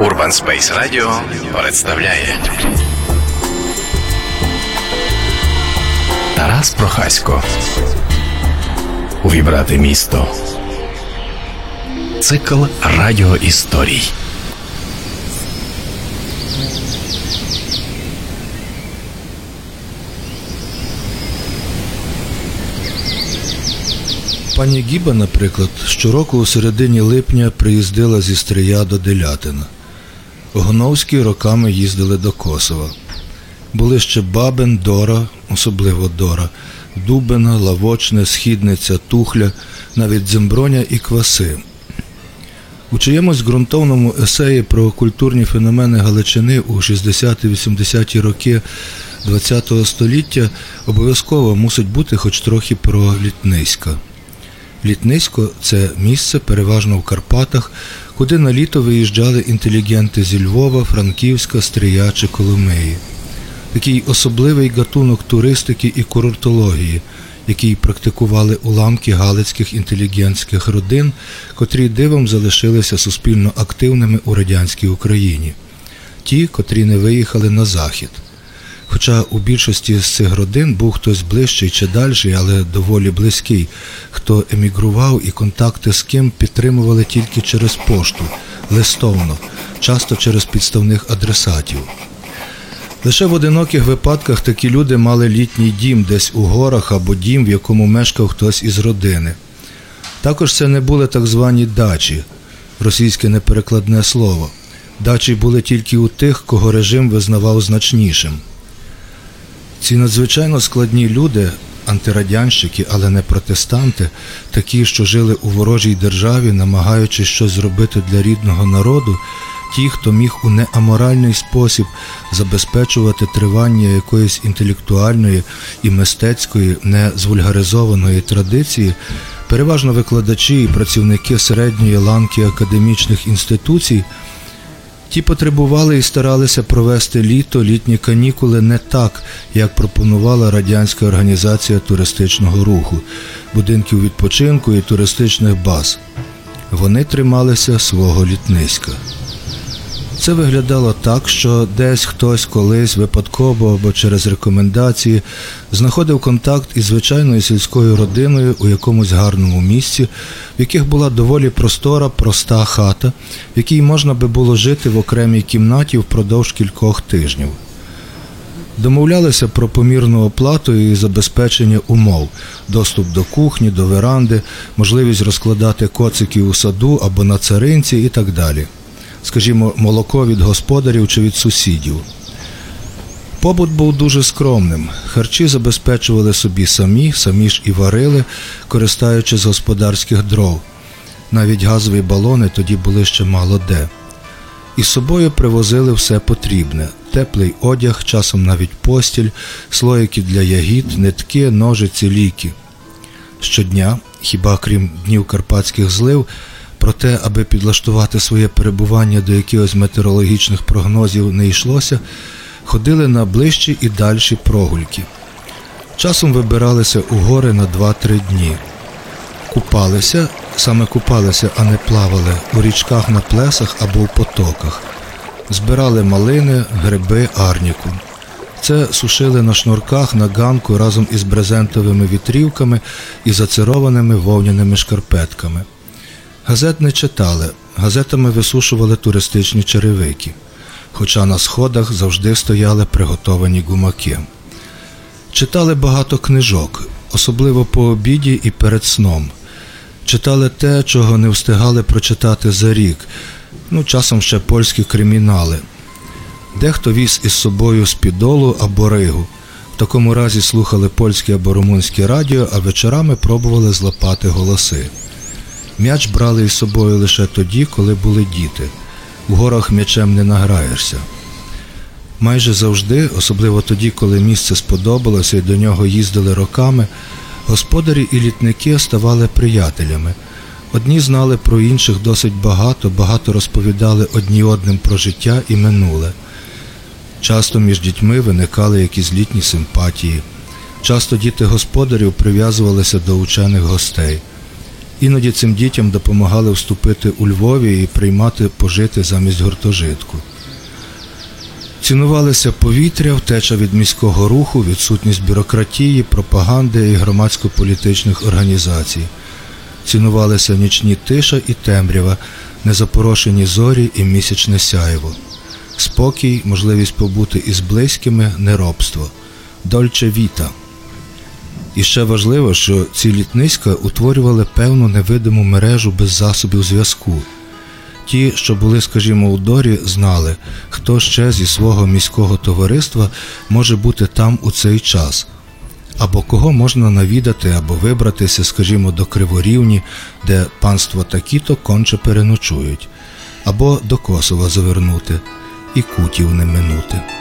Urban Space Radio представляє Тарас Прохасько. Увібрати місто. Цикл радіоісторій. Пані Гіба, наприклад, щороку у середині липня приїздила зі Стрия до Делятина. Гоновські роками їздили до Косова. Були ще Бабин, Дора, особливо Дора, Дубина, Лавочне, Східниця, Тухля, навіть Дземброня і Кваси. У чиємусь ґрунтовному есеї про культурні феномени Галичини у 60-80-ті роки ХХ століття обов'язково мусить бути хоч трохи про Літниська. Літнисько це місце, переважно в Карпатах, куди на літо виїжджали інтелігенти зі Львова, Франківська, Стрия чи Коломиї. Такий особливий гатунок туристики і курортології, який практикували уламки галицьких інтелігентських родин, котрі дивом залишилися суспільно активними у радянській Україні, ті, котрі не виїхали на захід. Хоча у більшості з цих родин був хтось ближчий чи дальший, але доволі близький, хто емігрував і контакти з ким підтримували тільки через пошту, листовно, часто через підставних адресатів. Лише в одиноких випадках такі люди мали літній дім десь у горах або дім, в якому мешкав хтось із родини. Також це не були так звані дачі, російське неперекладне слово. Дачі були тільки у тих, кого режим визнавав значнішим. Ці надзвичайно складні люди, антирадянщики, але не протестанти, такі, що жили у ворожій державі, намагаючись щось зробити для рідного народу, ті, хто міг у неаморальний спосіб забезпечувати тривання якоїсь інтелектуальної і мистецької, не звульгаризованої традиції, переважно викладачі і працівники середньої ланки академічних інституцій. Ті потребували і старалися провести літо, літні канікули не так, як пропонувала радянська організація туристичного руху, будинків відпочинку і туристичних баз. Вони трималися свого літниська. Це виглядало так, що десь хтось колись випадково або через рекомендації знаходив контакт із звичайною сільською родиною у якомусь гарному місці, в яких була доволі простора, проста хата, в якій можна би було жити в окремій кімнаті впродовж кількох тижнів. Домовлялися про помірну оплату і забезпечення умов, доступ до кухні, до веранди, можливість розкладати коцики у саду або на царинці і так далі скажімо, молоко від господарів чи від сусідів. Побут був дуже скромним. Харчі забезпечували собі самі, самі ж і варили, користуючись господарських дров. Навіть газові балони тоді були ще мало де. Із собою привозили все потрібне: теплий одяг, часом навіть постіль, слоїки для ягід, нитки, ножиці, ліки. Щодня, хіба крім днів карпатських злив, про те, аби підлаштувати своє перебування до якихось метеорологічних прогнозів не йшлося, ходили на ближчі і дальші прогульки. Часом вибиралися у гори на 2-3 дні. Купалися, саме купалися, а не плавали у річках на плесах або в потоках. Збирали малини, гриби, арніку. Це сушили на шнурках на ганку разом із брезентовими вітрівками і зацированими вовняними шкарпетками. Газет не читали, газетами висушували туристичні черевики, хоча на сходах завжди стояли приготовані гумаки. Читали багато книжок, особливо по обіді і перед сном. Читали те, чого не встигали прочитати за рік, ну, часом ще польські кримінали. Дехто віз із собою спідолу або ригу. В такому разі слухали польське або румунське радіо, а вечорами пробували злапати голоси. М'яч брали із собою лише тоді, коли були діти. У горах м'ячем не награєшся. Майже завжди, особливо тоді, коли місце сподобалося і до нього їздили роками, господарі і літники ставали приятелями. Одні знали про інших досить багато, багато розповідали одні одним про життя і минуле. Часто між дітьми виникали якісь літні симпатії. Часто діти господарів прив'язувалися до учених гостей. Іноді цим дітям допомагали вступити у Львові і приймати пожити замість гуртожитку. Цінувалися повітря, втеча від міського руху, відсутність бюрократії, пропаганди і громадсько-політичних організацій. Цінувалися нічні тиша і темрява, незапорошені зорі і місячне сяйво. Спокій, можливість побути із близькими, неробство. Дольче віта. І ще важливо, що ці літниська утворювали певну невидиму мережу без засобів зв'язку. Ті, що були, скажімо, у дорі, знали, хто ще зі свого міського товариства може бути там у цей час, або кого можна навідати або вибратися, скажімо, до Криворівні, де панство такі-то конче переночують, або до Косова завернути і кутів не минути.